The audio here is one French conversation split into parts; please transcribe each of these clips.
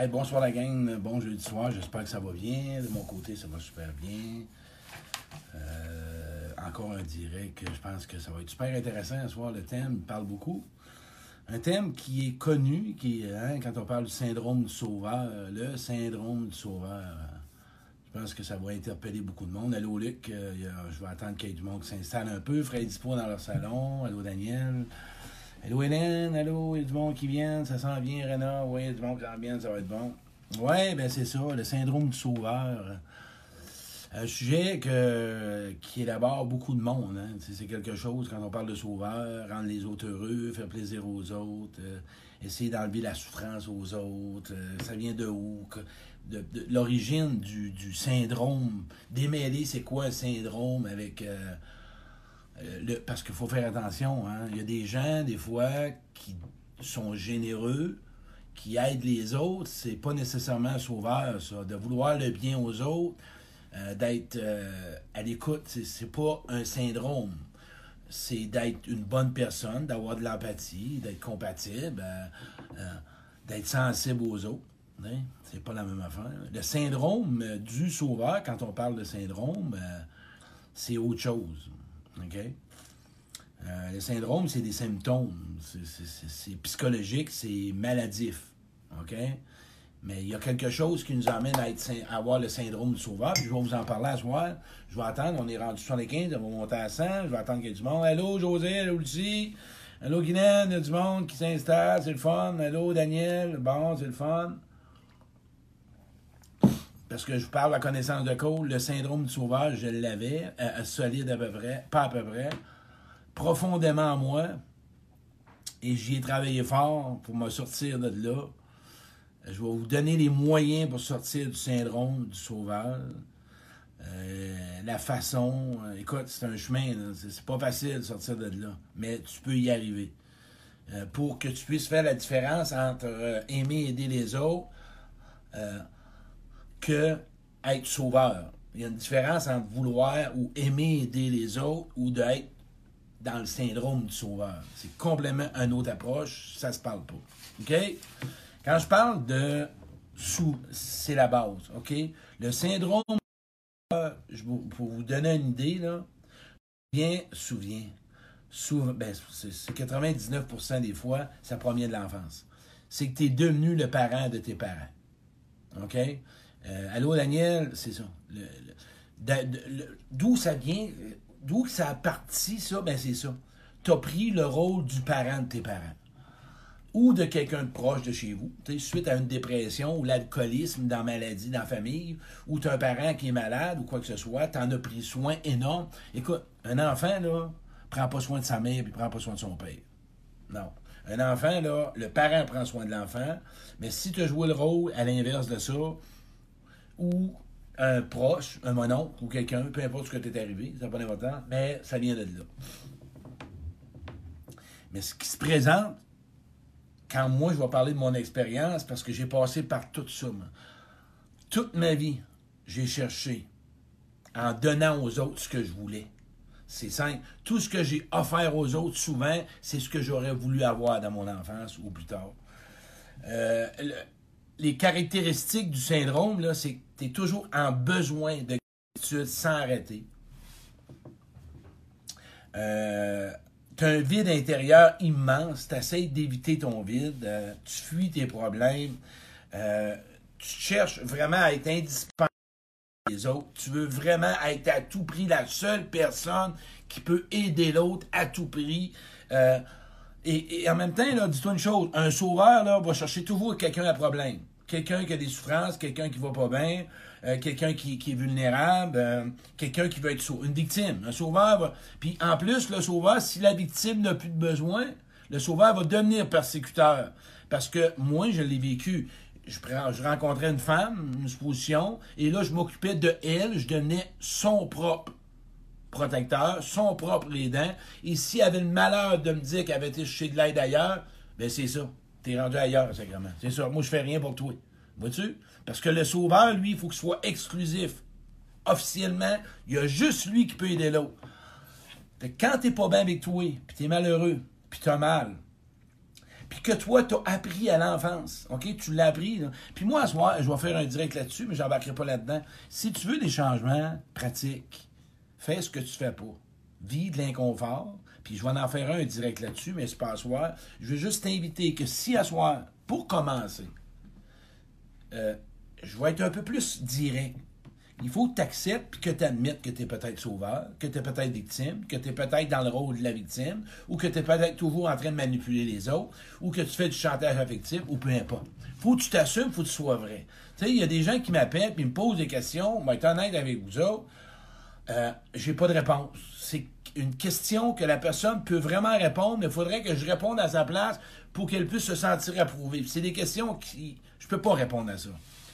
Hey, bonsoir la gang, bon jeudi soir, j'espère que ça va bien. De mon côté, ça va super bien. Euh, encore un direct, je pense que ça va être super intéressant ce soir. Le thème parle beaucoup. Un thème qui est connu, qui hein, quand on parle du syndrome du sauveur, le syndrome du sauveur. Je pense que ça va interpeller beaucoup de monde. Allô Luc, euh, je vais attendre qu'il y ait du monde qui s'installe un peu. Fred Dispo dans leur salon. Allô Daniel. Allô Hélène, allô, il y a du monde qui vient, ça sent bien, Renard, oui, il y a du monde qui vient, ça va être bon. Oui, ben c'est ça, le syndrome du sauveur. Un sujet que, qui élabore beaucoup de monde. Hein. C'est quelque chose, quand on parle de sauveur, rendre les autres heureux, faire plaisir aux autres, euh, essayer d'enlever la souffrance aux autres. Euh, ça vient de où? De, l'origine du, du, syndrome. Démêler, c'est quoi un syndrome avec... Euh, euh, parce qu'il faut faire attention. Hein. Il y a des gens, des fois, qui sont généreux, qui aident les autres. C'est pas nécessairement sauveur, ça. De vouloir le bien aux autres, euh, d'être euh, à l'écoute, c'est pas un syndrome. C'est d'être une bonne personne, d'avoir de l'empathie, d'être compatible, d'être sensible aux autres. Hein. C'est pas la même affaire. Le syndrome du sauveur, quand on parle de syndrome, c'est autre chose. OK? Euh, le syndrome, c'est des symptômes. C'est psychologique, c'est maladif. OK? Mais il y a quelque chose qui nous amène à, avoir le syndrome du sauveur. Je vais vous en parler à ce soir. Je vais attendre. On est rendu 75, on va monter à 100. Je vais attendre qu'il y ait du monde. Allô, José, allô, Lucie. Allô, Guylaine, il y a du monde qui s'installe. C'est le fun. Allô, Daniel. Bon, c'est le fun. Parce que je vous parle la connaissance de cause, le syndrome du sauveur, je l'avais, euh, solide à peu près, pas à peu près, profondément en moi. Et j'y ai travaillé fort pour me sortir de là. Je vais vous donner les moyens pour sortir du syndrome du sauveur. Euh, la façon, euh, écoute, c'est un chemin, c'est pas facile de sortir de là, mais tu peux y arriver. pour que tu puisses faire la différence entre aimer et aider les autres, que être sauveur. Il y a une différence entre vouloir ou aimer aider les autres ou d'être dans le syndrome du sauveur. C'est complètement une autre approche, ça se parle pas. OK? Quand je parle de c'est la base, OK? Le syndrome pour vous donner une idée, là, bien, souviens. Souvent, ben, c'est 99% des fois, ça provient de l'enfance. C'est que tu es devenu le parent de tes parents. OK? Euh, allô, Daniel, c'est ça. D'où ça vient, d'où ça a parti, ça, ben c'est ça. Tu as pris le rôle du parent de tes parents. Ou de quelqu'un de proche de chez vous, suite à une dépression ou l'alcoolisme dans la maladie dans la famille, ou tu as un parent qui est malade ou quoi que ce soit, tu en as pris soin énorme. Écoute, un enfant, là, prend pas soin de sa mère puis prend pas soin de son père. Non. Un enfant, là, le parent prend soin de l'enfant, mais si tu as joué le rôle à l'inverse de ça, ou un proche, un mononcle ou quelqu'un, peu importe ce que t'es arrivé, ça pas d'importance, mais ça vient de là. Mais ce qui se présente, quand moi je vais parler de mon expérience, parce que j'ai passé par tout ça, toute ma vie, j'ai cherché en donnant aux autres ce que je voulais. C'est simple. Tout ce que j'ai offert aux autres, souvent, c'est ce que j'aurais voulu avoir dans mon enfance ou plus tard. Euh, les caractéristiques du syndrome, c'est que tu es toujours en besoin de gratitude sans arrêter. Euh, tu as un vide intérieur immense, tu essaies d'éviter ton vide, euh, tu fuis tes problèmes, euh, tu cherches vraiment à être indispensable les autres, tu veux vraiment être à tout prix la seule personne qui peut aider l'autre à tout prix. Et, en même temps, dis-toi une chose, un sauveur là, va chercher toujours quelqu'un à problème quelqu'un qui a des souffrances, quelqu'un qui va pas bien, euh, quelqu'un qui, est vulnérable, euh, quelqu'un qui veut être une victime. Un sauveur va... Puis en plus, le sauveur, si la victime n'a plus de besoin, le sauveur va devenir persécuteur. Parce que moi, je l'ai vécu. Je, je rencontrais une femme, une supposition, et là, je m'occupais de elle, je devenais son propre protecteur, son propre aidant. Et s'il avait le malheur de me dire qu'elle avait été chercher de l'aide ailleurs, ben c'est ça. T'es rendu ailleurs, sacrément. C'est ça. Moi, je fais rien pour toi. Vois-tu? Parce que le sauveur, lui, il faut qu'il soit exclusif. Officiellement, il y a juste lui qui peut aider l'autre. Fait que quand t'es pas bien avec toi, puis t'es malheureux, puis t'as mal, puis que toi, tu as appris à l'enfance. OK? Tu l'as appris. Puis moi, ce soir, je vais faire un direct là-dessus, mais je n'embarquerai pas là-dedans. Si tu veux des changements pratiques, fais ce que tu fais pas. Vis de l'inconfort, puis je vais en faire un direct là-dessus, mais c'est pas à soir. Je veux juste t'inviter que si à soir, pour commencer, euh, je vais être un peu plus direct. Il faut que tu acceptes puis que tu admettes que tu es peut-être sauveur, que tu es peut-être victime, que tu es peut-être dans le rôle de la victime, ou que tu es peut-être toujours en train de manipuler les autres, ou que tu fais du chantage affectif, ou peu importe. faut que tu t'assumes, faut que tu sois vrai. Tu sais, il y a des gens qui m'appellent puis me posent des questions. Moi, être honnête avec vous autres, euh, j'ai pas de réponse. C'est une question que la personne peut vraiment répondre, mais il faudrait que je réponde à sa place pour qu'elle puisse se sentir approuvée. C'est des questions qui. Je peux pas répondre à ça.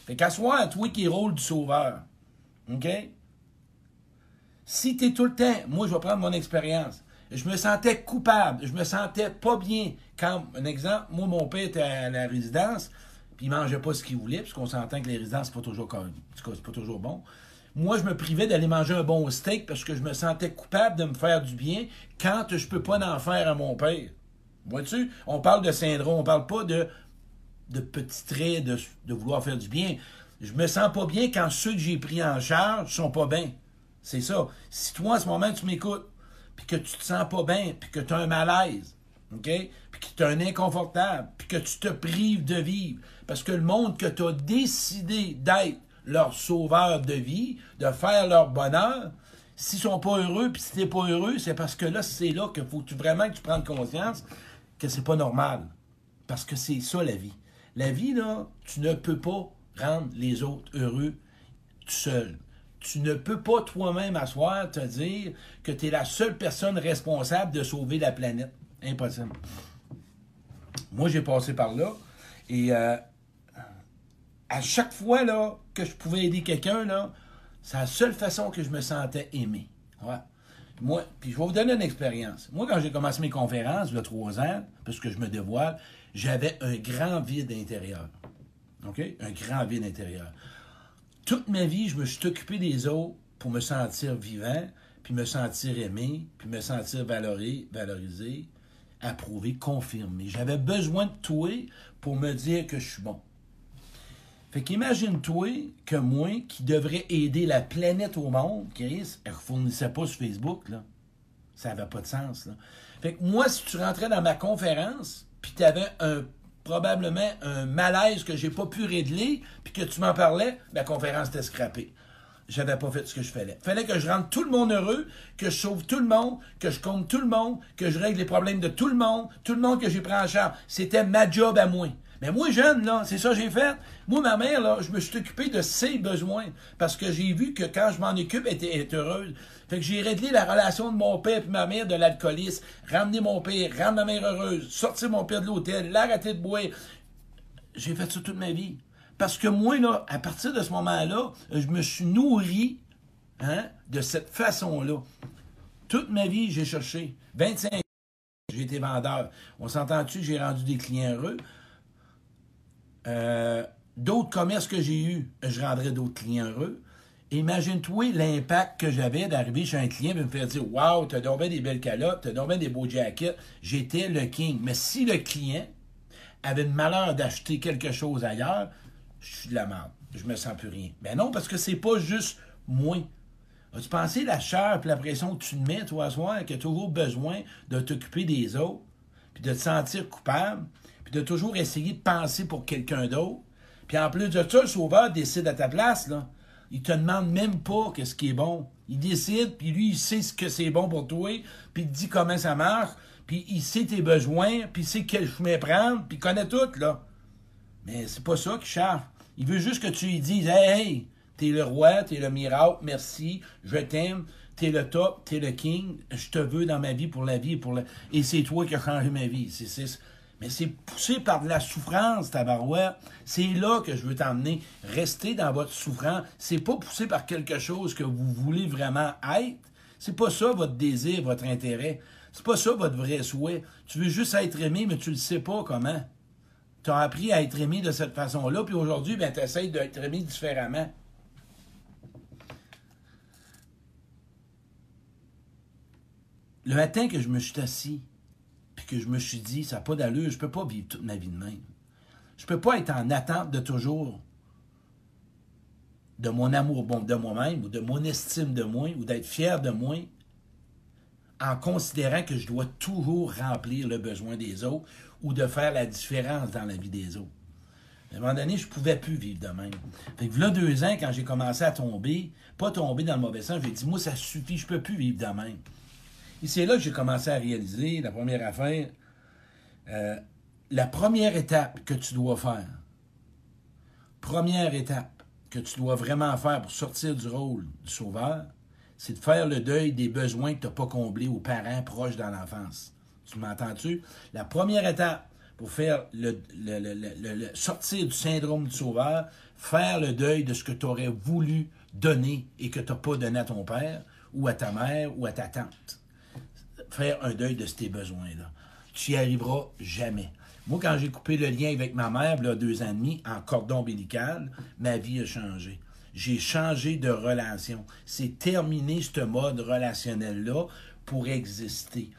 Fait qu'à soi, toi qui rôle du sauveur, OK? Si tu es tout le temps, moi je vais prendre mon expérience, je me sentais coupable, je me sentais pas bien. Quand, un exemple, moi mon père était à la résidence, puis il mangeait pas ce qu'il voulait, puisqu'on s'entend que les résidences, c'est pas toujours c'est pas toujours bon. Moi, je me privais d'aller manger un bon steak parce que je me sentais coupable de me faire du bien quand je peux pas en faire à mon père. Vois-tu? On parle de syndrome, on parle pas de, de petits traits de, de vouloir faire du bien je me sens pas bien quand ceux que j'ai pris en charge sont pas bien. C'est ça. Si toi, en ce moment, tu m'écoutes, puis que tu te sens pas bien, puis que tu as un malaise, OK? Puis que tu es un inconfortable, puis que tu te prives de vivre, parce que le monde que tu as décidé d'être leur sauveur de vie, de faire leur bonheur, s'ils sont pas heureux, puis si t'es pas heureux, c'est parce que là, c'est là qu'il faut tu, vraiment que tu prennes conscience que c'est pas normal. Parce que c'est ça la vie. La vie, là, tu ne peux pas rendre les autres heureux tout seul. Tu ne peux pas toi-même asseoir te dire que tu es la seule personne responsable de sauver la planète. Impossible. Moi, j'ai passé par là et euh, à chaque fois là, que je pouvais aider quelqu'un, là, c'est la seule façon que je me sentais aimé. Moi, puis je vais vous donner une expérience. Moi, quand j'ai commencé mes conférences, il y a trois ans, parce que je me dévoile, j'avais un grand vide intérieur. OK? Un grand vide intérieur. Toute ma vie, je me suis occupé des autres pour me sentir vivant, puis me sentir aimé, puis me sentir valorisé, valorisé approuvé, confirmé. J'avais besoin de toi pour me dire que je suis bon. Fait qu'imagine-toi que moi, qui devrais aider la planète au monde, Chris, elle ne fournissait pas sur Facebook, là. Ça n'avait pas de sens, là. Fait que moi, si tu rentrais dans ma conférence, puis tu avais un probablement un malaise que j'ai pas pu régler, puis que tu m'en parlais, ma conférence était scrappée. J'avais pas fait ce que je fallait. Fallait que je rende tout le monde heureux, que je sauve tout le monde, que je compte tout le monde, que je règle les problèmes de tout le monde, tout le monde que j'ai pris en charge. C'était ma job à moi. Mais moi, jeune, là, c'est ça que j'ai fait. Moi, ma mère, je me suis occupé de ses besoins. Parce que j'ai vu que quand je m'en occupe, elle était heureuse. Fait que j'ai réglé la relation de mon père et ma mère de l'alcoolisme. Ramener mon père, rendre ma mère heureuse, sortir mon père de l'hôtel, l'arrêter de boire. J'ai fait ça toute ma vie. Parce que moi, à partir de ce moment-là, je me suis nourri hein, de cette façon-là. Toute ma vie, j'ai cherché. 25 ans, j'ai été vendeur. On s'entend-tu j'ai rendu des clients heureux? Euh, d'autres commerces que j'ai eus, je rendrais d'autres clients heureux. Imagine-toi l'impact que j'avais d'arriver chez un client et me faire dire Waouh, t'as dormi des belles calottes, t'as dormi des beaux jackets. J'étais le king. Mais si le client avait le malheur d'acheter quelque chose ailleurs, je suis de la merde. Je me sens plus rien. Ben non, parce que c'est pas juste moi. As-tu pensé la chair et la pression que tu te mets, toi, soir, que tu as toujours besoin de t'occuper des autres, puis de te sentir coupable, de toujours essayer de penser pour quelqu'un d'autre. Puis en plus de ça, le sauveur décide à ta place, là. Il te demande même pas qu'est-ce qui est bon. Il décide, puis lui, il sait ce que c'est bon pour toi, puis il te dit comment ça marche, puis il sait tes besoins, puis il sait quel chemin prendre, puis il connaît tout, là. Mais c'est pas ça qu'il cherche. Il veut juste que tu lui dises Hey, hey, t'es le roi, t'es le miracle, merci, je t'aime, t'es le top, t'es le king, je te veux dans ma vie pour la vie, pour la... et c'est toi qui as changé ma vie. C'est, mais c'est poussé par de la souffrance, tabarouette. C'est là que je veux t'emmener. Restez dans votre souffrance. C'est pas poussé par quelque chose que vous voulez vraiment être. C'est pas ça votre désir, votre intérêt. C'est pas ça votre vrai souhait. Tu veux juste être aimé, mais tu le sais pas comment. Tu as appris à être aimé de cette façon-là, puis aujourd'hui, ben, tu essaies d'être aimé différemment. Le matin que je me suis assis, je me suis dit, ça n'a pas d'allure, je ne peux pas vivre toute ma vie de même. Je ne peux pas être en attente de toujours de mon amour bon, de moi-même ou de mon estime de moi ou d'être fier de moi en considérant que je dois toujours remplir le besoin des autres ou de faire la différence dans la vie des autres. À un moment donné, je ne pouvais plus vivre de même. Fait que là, deux ans, quand j'ai commencé à tomber, pas tomber dans le mauvais sens, j'ai dit, moi, ça suffit, je ne peux plus vivre de même. Et c'est là que j'ai commencé à réaliser la première affaire. Euh, la première étape que tu dois faire, première étape que tu dois vraiment faire pour sortir du rôle du sauveur, c'est de faire le deuil des besoins que tu n'as pas comblés aux parents proches dans l'enfance. Tu m'entends-tu? La première étape pour faire le, sortir du syndrome du sauveur, faire le deuil de ce que tu aurais voulu donner et que tu n'as pas donné à ton père ou à ta mère ou à ta tante. Faire un deuil de tes besoins-là. Tu n'y arriveras jamais. Moi, quand j'ai coupé le lien avec ma mère, deux ans et demi, en cordon ombilical, ma vie a changé. J'ai changé de relation. C'est terminé ce mode relationnel-là pour exister.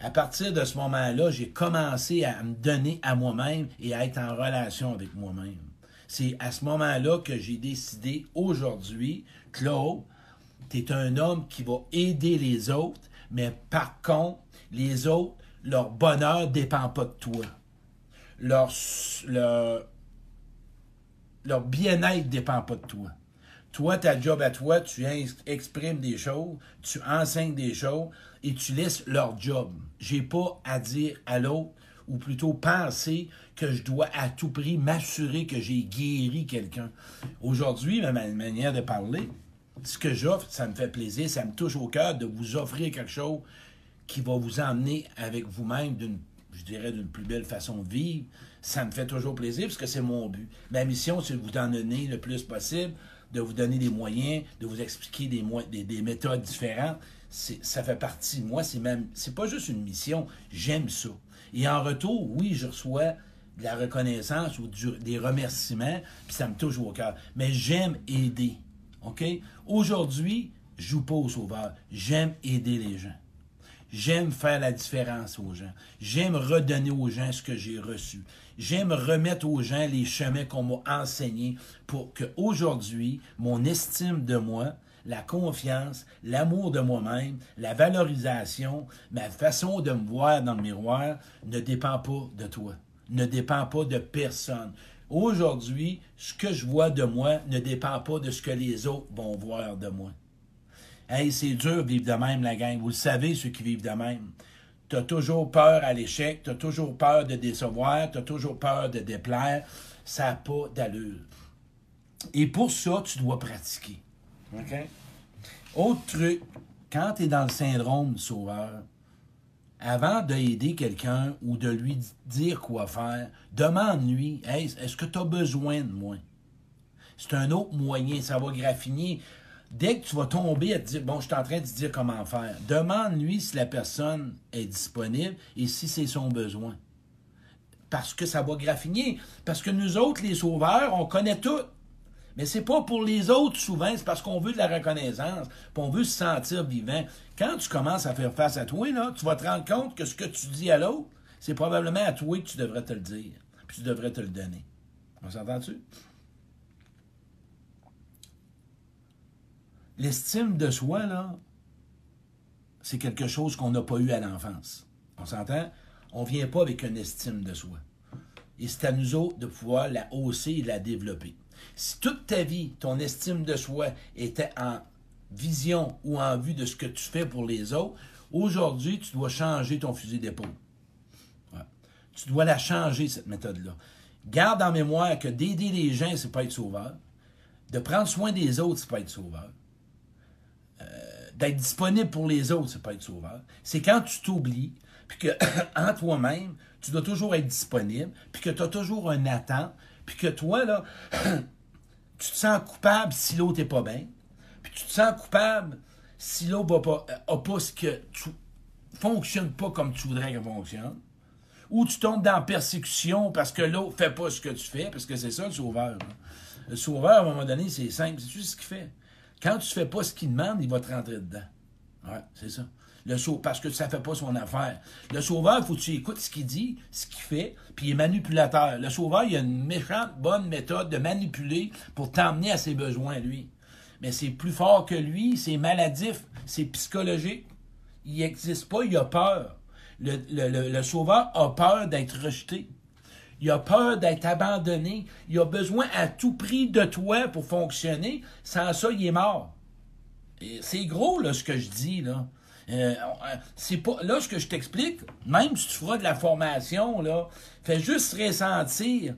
À partir de ce moment-là, j'ai commencé à me donner à moi-même et à être en relation avec moi-même. C'est à ce moment-là que j'ai décidé aujourd'hui, Claude, tu es un homme qui va aider les autres, mais par contre, les autres, leur bonheur ne dépend pas de toi. Leur, leur, bien-être ne dépend pas de toi. Toi, ta job à toi, tu exprimes des choses, tu enseignes des choses et tu laisses leur job. J'ai pas à dire à l'autre, ou plutôt penser que je dois à tout prix m'assurer que j'ai guéri quelqu'un. Aujourd'hui, ma manière de parler, ce que j'offre, ça me fait plaisir, ça me touche au cœur de vous offrir quelque chose qui va vous emmener avec vous-même d'une, je dirais, d'une plus belle façon de vivre. Ça me fait toujours plaisir parce que c'est mon but. Ma mission, c'est de vous en donner le plus possible de vous donner des moyens, de vous expliquer des, des, méthodes différentes. Ça fait partie. Moi, c'est même, c'est pas juste une mission. J'aime ça. Et en retour, oui, je reçois de la reconnaissance ou des remerciements, puis ça me touche au cœur. Mais j'aime aider. Aujourd'hui, je joue pas au sauveur. J'aime aider les gens. J'aime faire la différence aux gens. J'aime redonner aux gens ce que j'ai reçu. J'aime remettre aux gens les chemins qu'on m'a enseignés pour qu'aujourd'hui, mon estime de moi, la confiance, l'amour de moi-même, la valorisation, ma façon de me voir dans le miroir ne dépend pas de toi, ne dépend pas de personne. Aujourd'hui, ce que je vois de moi ne dépend pas de ce que les autres vont voir de moi. Hey, c'est dur vivre de même, la gang. Vous le savez, ceux qui vivent de même. Tu as toujours peur à l'échec, tu as toujours peur de décevoir, tu as toujours peur de déplaire. Ça n'a pas d'allure. Et pour ça, tu dois pratiquer. OK? Autre truc, quand tu es dans le syndrome du sauveur, avant d'aider quelqu'un ou de lui dire quoi faire, demande-lui est-ce que tu as besoin de moi? C'est un autre moyen, ça va graffiner dès que tu vas tomber à te dire, bon, je suis en train de te dire comment faire, demande-lui si la personne est disponible et si c'est son besoin. Parce que ça va graffiner. Parce que nous autres, les sauveurs, on connaît tout. Mais c'est pas pour les autres souvent, c'est parce qu'on veut de la reconnaissance, puis on veut se sentir vivant. Quand tu commences à faire face à toi, là, tu vas te rendre compte que ce que tu dis à l'autre, c'est probablement à toi que tu devrais te le dire, puis tu devrais te le donner. On s'entend-tu? l'estime de soi, là, c'est quelque chose qu'on n'a pas eu à l'enfance. On s'entend? On ne vient pas avec une estime de soi. Et c'est à nous autres de pouvoir la hausser et la développer. Si toute ta vie, ton estime de soi était en vision ou en vue de ce que tu fais pour les autres, aujourd'hui, tu dois changer ton fusil d'épaule. Tu dois la changer, cette méthode-là. Garde en mémoire que d'aider les gens, c'est pas être sauveur. De prendre soin des autres, c'est pas être sauveur d'être disponible pour les autres, c'est pas être sauveur. C'est quand tu t'oublies, puis que en toi-même, tu dois toujours être disponible, puis que tu as toujours un attente, puis que toi, là, tu te sens coupable si l'autre n'est pas bien, puis tu te sens coupable si l'autre n'a pas, a pas ce que tu fonctionne pas comme tu voudrais qu'il fonctionne, ou tu tombes dans persécution parce que l'autre fait pas ce que tu fais, parce que c'est ça le sauveur. Le sauveur, à un moment donné, c'est simple, c'est ce qu'il fait? Quand tu ne fais pas ce qu'il demande, il va te rentrer dedans. Ouais, c'est ça. Le parce que ça fait pas son affaire. Le sauveur, faut que tu écoutes ce qu'il dit, ce qu'il fait, puis il est manipulateur. Le sauveur, il a une méchante bonne méthode de manipuler pour t'emmener à ses besoins, lui. Mais c'est plus fort que lui, c'est maladif, c'est psychologique. Il n'existe pas, il a peur. Le, le- le- le sauveur a peur d'être rejeté. Il a peur d'être abandonné. Il a besoin à tout prix de toi pour fonctionner. Sans ça, il est mort. C'est gros, là, ce que je dis, là. Euh, euh, c'est pas là ce que je t'explique, même si tu feras de la formation, là, fais juste ressentir.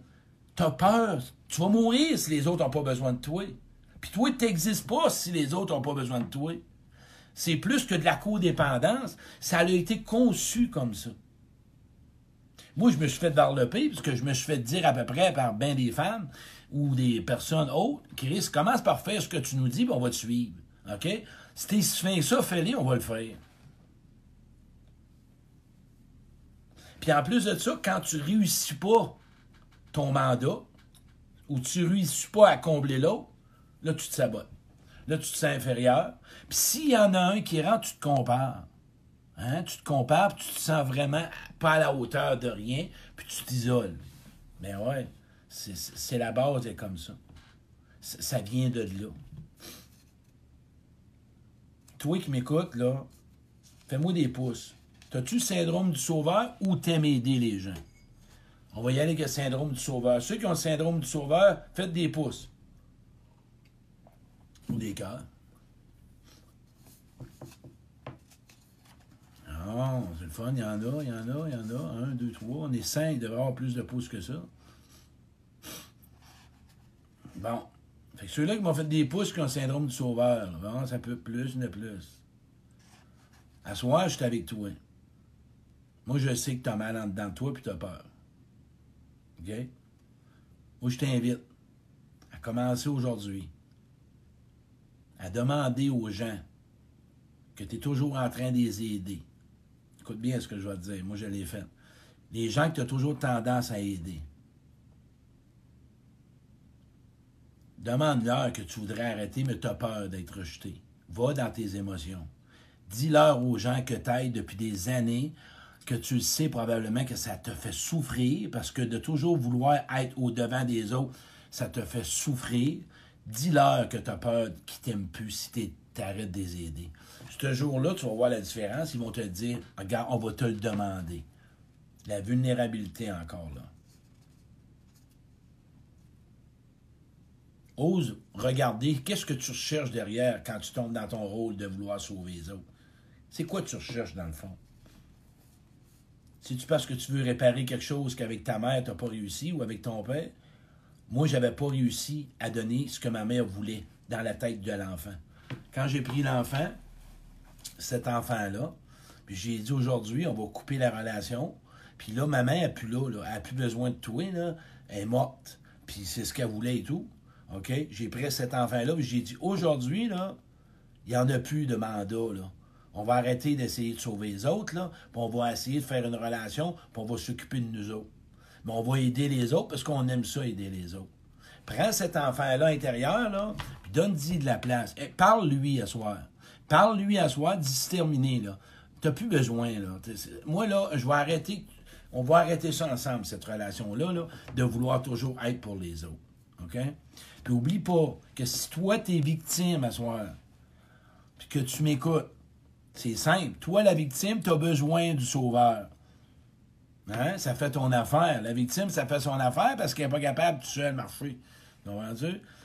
T'as peur. Tu vas mourir si les autres n'ont pas besoin de toi. Puis toi, tu n'existes pas si les autres n'ont pas besoin de toi. C'est plus que de la codépendance. Ça a été conçu comme ça. Moi, je me suis fait développer parce que je me suis fait dire à peu près par bien des femmes ou des personnes autres, Chris, commence par faire ce que tu nous dis, puis on va te suivre. OK? Si fin que ça, fais-le, on va le faire. Puis en plus de ça, quand tu réussis pas ton mandat, ou tu réussis pas à combler l'autre, là, tu te sabotes. Là, tu te sens inférieur. Puis s'il y en a un qui rentre, tu te compares. Hein? Tu te compares, puis tu te sens vraiment pas à la hauteur de rien, puis tu t'isoles. Mais ouais, c'est- la base, est comme. Ça ça vient de là. Toi qui m'écoutes, là, fais-moi des pouces. T'as-tu le syndrome du sauveur ou t'aimes aider les gens? On va y aller avec le syndrome du sauveur. Ceux qui ont le syndrome du sauveur, faites des pouces. Ou des cœurs. Ah, c'est le fun, il y en a, il y en a, il y en a. Un, deux, trois. On est cinq, il devrait avoir plus de pouces que ça. Bon. Fait que ceux-là qui m'ont fait des pouces qui ont le syndrome du sauveur, bon, ça peut plus, de plus. À soir, je suis avec toi. Moi, je sais que tu as mal en dedans de toi puis tu as peur. OK? Moi, je t'invite à commencer aujourd'hui à demander aux gens que tu es toujours en train de les aider. Écoute bien ce que je vais te dire. Moi, je l'ai fait. Les gens que tu as toujours tendance à aider. Demande-leur que tu voudrais arrêter, mais tu as peur d'être rejeté. Va dans tes émotions. Dis-leur aux gens que tu depuis des années, que tu sais probablement que ça te fait souffrir, parce que de toujours vouloir être au-devant des autres, ça te fait souffrir. Dis-leur que tu as peur qu'ils t'aiment plus si tu arrêtes de les aider. Ce jour-là, tu vas voir la différence. Ils vont te dire Regarde, on va te le demander. La vulnérabilité encore là. Ose regarder qu'est-ce que tu recherches derrière quand tu tombes dans ton rôle de vouloir sauver les autres. C'est quoi tu recherches dans le fond? Si tu penses que tu veux réparer quelque chose qu'avec ta mère, tu n'as pas réussi ou avec ton père, moi, j'avais pas réussi à donner ce que ma mère voulait dans la tête de l'enfant. Quand j'ai pris l'enfant, cet enfant-là, puis j'ai dit aujourd'hui, on va couper la relation. Puis là, ma mère plus là, là. elle n'a plus besoin de toi, là. elle est morte. Puis c'est ce qu'elle voulait et tout. OK? J'ai pris cet enfant-là, puis j'ai dit aujourd'hui, là, il n'y en a plus de mandat, là. On va arrêter d'essayer de sauver les autres, là, puis on va essayer de faire une relation, puis on va s'occuper de nous autres. Mais on va aider les autres parce qu'on aime ça, aider les autres. Prends cet enfant-là intérieur, là, puis donne-y de la place. Eh, Parle-lui à soir. Parle-lui à soir, dis terminé, là. T'as plus besoin, là. Moi, là, je vais arrêter. On va arrêter ça ensemble, cette relation-là, là, de vouloir toujours être pour les autres. OK? Puis oublie pas que si toi, t'es victime à soir, puis que tu m'écoutes, c'est simple. Toi, la victime, t'as besoin du sauveur. Hein? Ça fait ton affaire. La victime, ça fait son affaire parce qu'elle n'est pas capable tout seul de marcher.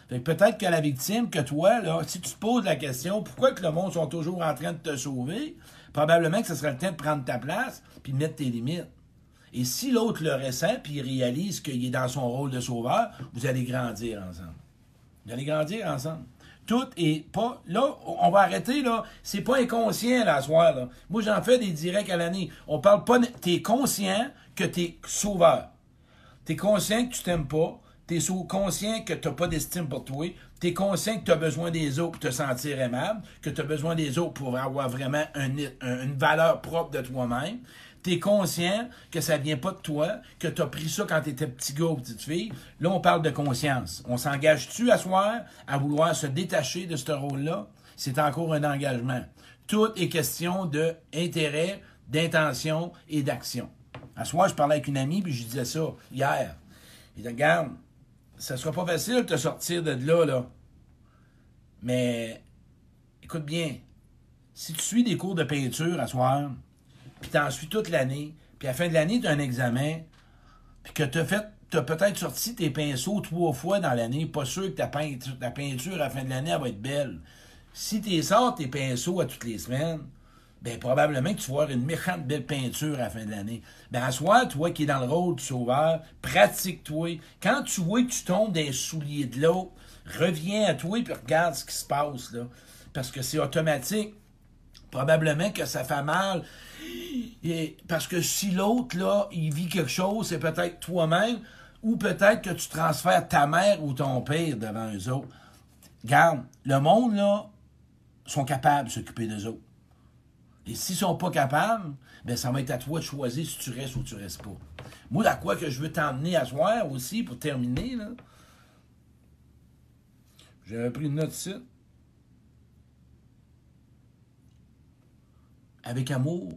Peut-être que la victime, que toi, là, si tu te poses la question pourquoi que le monde sont toujours en train de te sauver, probablement que ce serait le temps de prendre ta place puis de mettre tes limites. Et si l'autre le ressent puis il réalise qu'il est dans son rôle de sauveur, vous allez grandir ensemble. Vous allez grandir ensemble. Tout est pas. Là, on va arrêter, là. C'est pas inconscient, là, soir. Moi, j'en fais des directs à l'année. On parle pas. T'es conscient que t'es sauveur. T'es conscient que tu t'aimes pas. T'es conscient que t'as pas d'estime pour toi. T'es conscient que t'as besoin des autres pour te sentir aimable. Que t'as besoin des autres pour avoir vraiment un- un- une valeur propre de toi-même. T'es conscient que ça vient pas de toi, que t'as pris ça quand t'étais petit gars ou petite fille. Là, on parle de conscience. On s'engage-tu à soir à vouloir se détacher de ce rôle-là? C'est encore un engagement. tout est question d'intérêt, d'intention et d'action. À soir, je parlais avec une amie, puis je disais ça hier. Il dit, regarde, ça sera pas facile de te sortir de là, là. Mais, écoute bien, si tu suis des cours de peinture à soir, puis tu en suis toute l'année, puis à la fin de l'année, tu as un examen, puis que tu as peut-être sorti tes pinceaux trois fois dans l'année, pas sûr que ta peinture, à la fin de l'année va être belle. Si tu sors tes pinceaux à toutes les semaines, ben probablement que tu vas avoir une méchante belle peinture à la fin de l'année. Ben à soi, toi qui es dans le rôle du sauveur, pratique-toi. Quand tu vois que tu tombes des souliers de l'autre, reviens à toi et regarde ce qui se passe là. Parce que c'est automatique. Probablement que ça fait mal. Et parce que si l'autre, là, il vit quelque chose, c'est peut-être toi-même, ou peut-être que tu transfères ta mère ou ton père devant eux autres. Garde, le monde, là, sont capables de s'occuper d'eux autres. Et s'ils sont pas capables, ben ça va être à toi de choisir si tu restes ou tu restes pas. Moi, à quoi que je veux t'emmener à soir aussi, pour terminer, là, j'avais pris une note ici. Avec amour,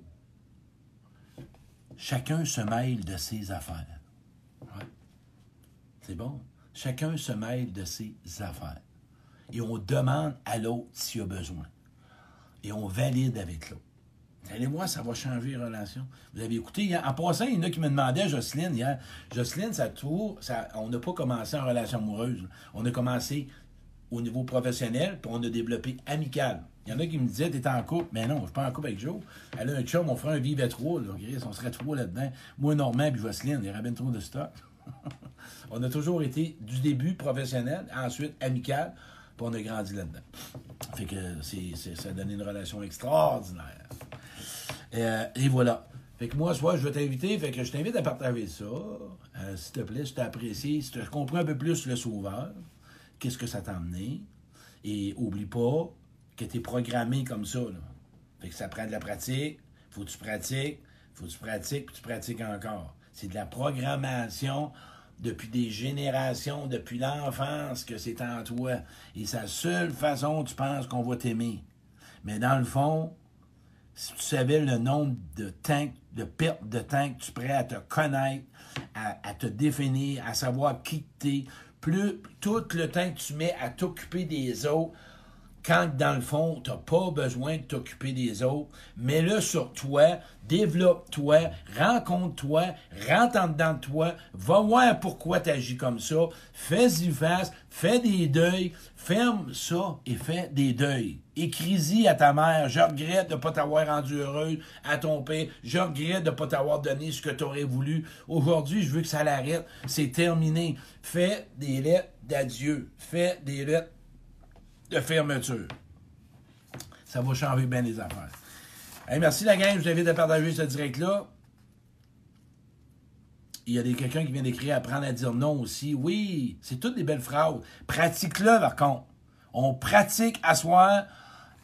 chacun se mêle de ses affaires. C'est bon? Chacun se mêle de ses affaires. Et on demande à l'autre s'il a besoin. Et on valide avec l'autre. Allez-moi, ça va changer les relations. Vous avez écouté, en passant, il y en a qui me demandaient, Jocelyne, hier, Jocelyne, ça tour, ça, on n'a pas commencé en relation amoureuse. On a commencé au niveau professionnel, puis on a développé amical. Il y en a qui me disaient, t'es en couple. Mais non, je suis pas en couple avec Joe. Elle a un chum, on ferait un vive à trois. Là. On serait trois là-dedans. Moi, Normand, puis Jocelyne, il bien trop de stock. on a toujours été du début professionnel, ensuite amical, puis on a grandi là-dedans. Fait que ça a donné une relation extraordinaire. Euh, et voilà. Fait que moi, soit je vais t'inviter, fait que je t'invite à partager ça. Euh, s'il te plaît, si tu apprécié, si tu comprends un peu plus le sauveur, qu'est-ce que ça t'a amené? Et oublie pas que tu es programmé comme ça. Fait que ça prend de la pratique, faut que tu pratiques, faut que tu pratiques, puis tu pratiques encore. C'est de la programmation depuis des générations, depuis l'enfance que c'est en toi. Et c'est la seule façon tu penses qu'on va t'aimer. Mais dans le fond, si tu savais le nombre de temps, de pertes de temps que tu prêt à te connaître, à, te définir, à savoir qui tu es, plus tout le temps que tu mets à t'occuper des autres, quand dans le fond, tu n'as pas besoin de t'occuper des autres, mets-le sur toi, développe-toi, rencontre-toi, rentre en dedans de toi, va voir pourquoi tu agis comme ça, fais-y face, fais des deuils, ferme ça et fais des deuils. Écris-y à ta mère, je regrette de ne pas t'avoir rendu heureuse, à ton père, je regrette de ne pas t'avoir donné ce que tu aurais voulu. Aujourd'hui, je veux que ça l'arrête, c'est terminé. Fais des lettres d'adieu, fais des lettres fermeture. Ça va changer bien les affaires. merci la gang, je vous invite à partager ce direct-là. Il y a quelqu'un qui vient d'écrire apprendre à dire non aussi. Oui, c'est toutes des belles phrases. Pratique-le par contre. On pratique à soi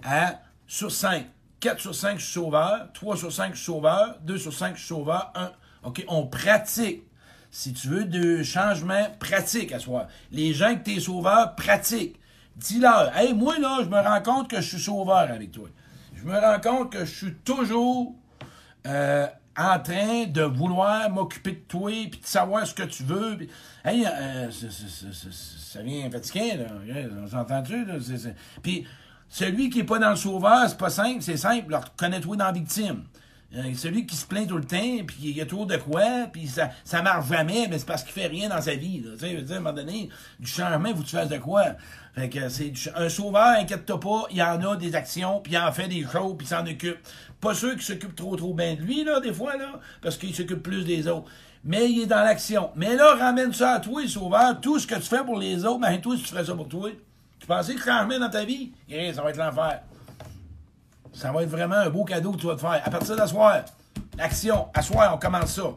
à sur 5. 4 sur 5, je suis sauveur. 3 sur 5, je suis sauveur. 2 sur 5, je suis sauveur. 1. OK, on pratique. Si tu veux de changement, pratique à soi. Les gens que tu es sauveur, pratique. Dis-leur, hey, moi, là, je me rends compte que je suis sauveur avec toi. Je me rends compte que je suis toujours euh, en train de vouloir m'occuper de toi, puis de savoir ce que tu veux. hey, euh, ça vient fatiguant, là. On s'entend-tu? Puis, celui qui n'est pas dans le sauveur, c'est pas simple, c'est simple. Connais-toi dans la victime. Euh, celui qui se plaint tout le temps, puis il y a toujours de quoi, puis ça, ça marche jamais, mais c'est parce qu'il fait rien dans sa vie. Tu sais, à un moment donné, du changement, faut que tu fasses de quoi. Fait que c'est un sauveur, inquiète-toi pas, il en a des actions, puis il en fait des choses, puis il s'en occupe. Pas sûr qu'il s'occupe trop trop bien de lui, là, des fois, là, parce qu'il s'occupe plus des autres. Mais il est dans l'action. Mais là, ramène ça à toi, sauveur. Tout ce que tu fais pour les autres, ben toi, si tu ferais ça pour toi. Tu pensais que tu en dans ta vie? ça va être l'enfer. Ça va être vraiment un beau cadeau que tu vas te faire. À partir d'asseoir, action, asseoir, on commence ça.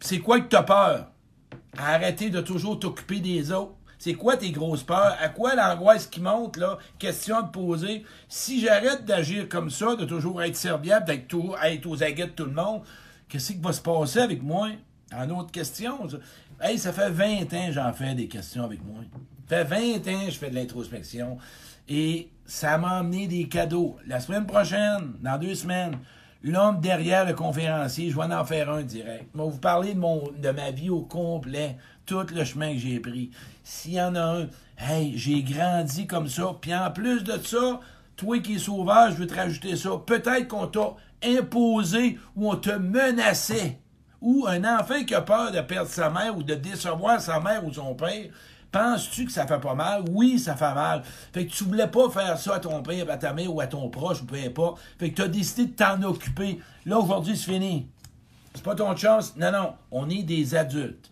C'est quoi que tu as peur? Arrêter de toujours t'occuper des autres. C'est quoi tes grosses peurs? À quoi l'angoisse qui monte, là? Question à te poser. Si j'arrête d'agir comme ça, de toujours être serviable, d'être être aux aguets de tout le monde, qu'est-ce qui va se passer avec moi? En autre question. Ça. Hey, ça fait 20 ans que j'en fais des questions avec moi. Ça fait 20 ans que je fais de l'introspection. Et ça m'a amené des cadeaux. La semaine prochaine, dans deux semaines, l'homme derrière le conférencier, je vais en faire un direct. Je vais vous parler de, mon, de ma vie au complet, tout le chemin que j'ai pris. S'il y en a un, hey, j'ai grandi comme ça. Puis en plus de ça, toi qui es sauveur, je veux te rajouter ça. Peut-être qu'on t'a imposé ou on te menaçait. Ou un enfant qui a peur de perdre sa mère ou de décevoir sa mère ou son père. Penses-tu que ça fait pas mal? Oui, ça fait mal. Fait que tu voulais pas faire ça à ton père, à ta mère ou à ton proche, ou peu importe. Fait que tu as décidé de t'en occuper. Là, aujourd'hui, c'est fini. C'est pas ton chance. Non, non. On est des adultes.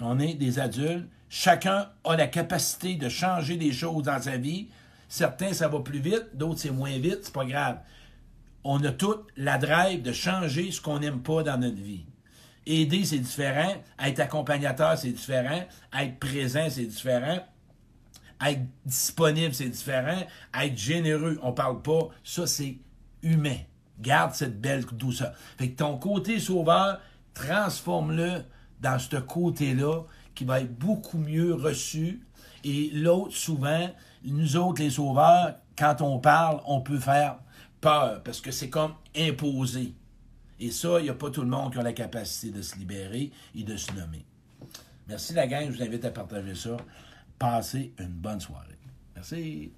On est des adultes. Chacun a la capacité de changer des choses dans sa vie. Certains, ça va plus vite. D'autres, c'est moins vite. C'est pas grave. On a toute la drive de changer ce qu'on n'aime pas dans notre vie. Aider, c'est différent. Être accompagnateur, c'est différent. Être présent, c'est différent. Être disponible, c'est différent. Être généreux, on parle pas. Ça, c'est humain. Garde cette belle douceur. Fait que ton côté sauveur, transforme-le dans ce côté-là qui va être beaucoup mieux reçu. Et l'autre, souvent, nous autres, les sauveurs, quand on parle, on peut faire peur parce que c'est comme imposé. Et ça, il n'y a pas tout le monde qui a la capacité de se libérer et de se nommer. Merci la gang, je vous invite à partager ça. Passez une bonne soirée. Merci.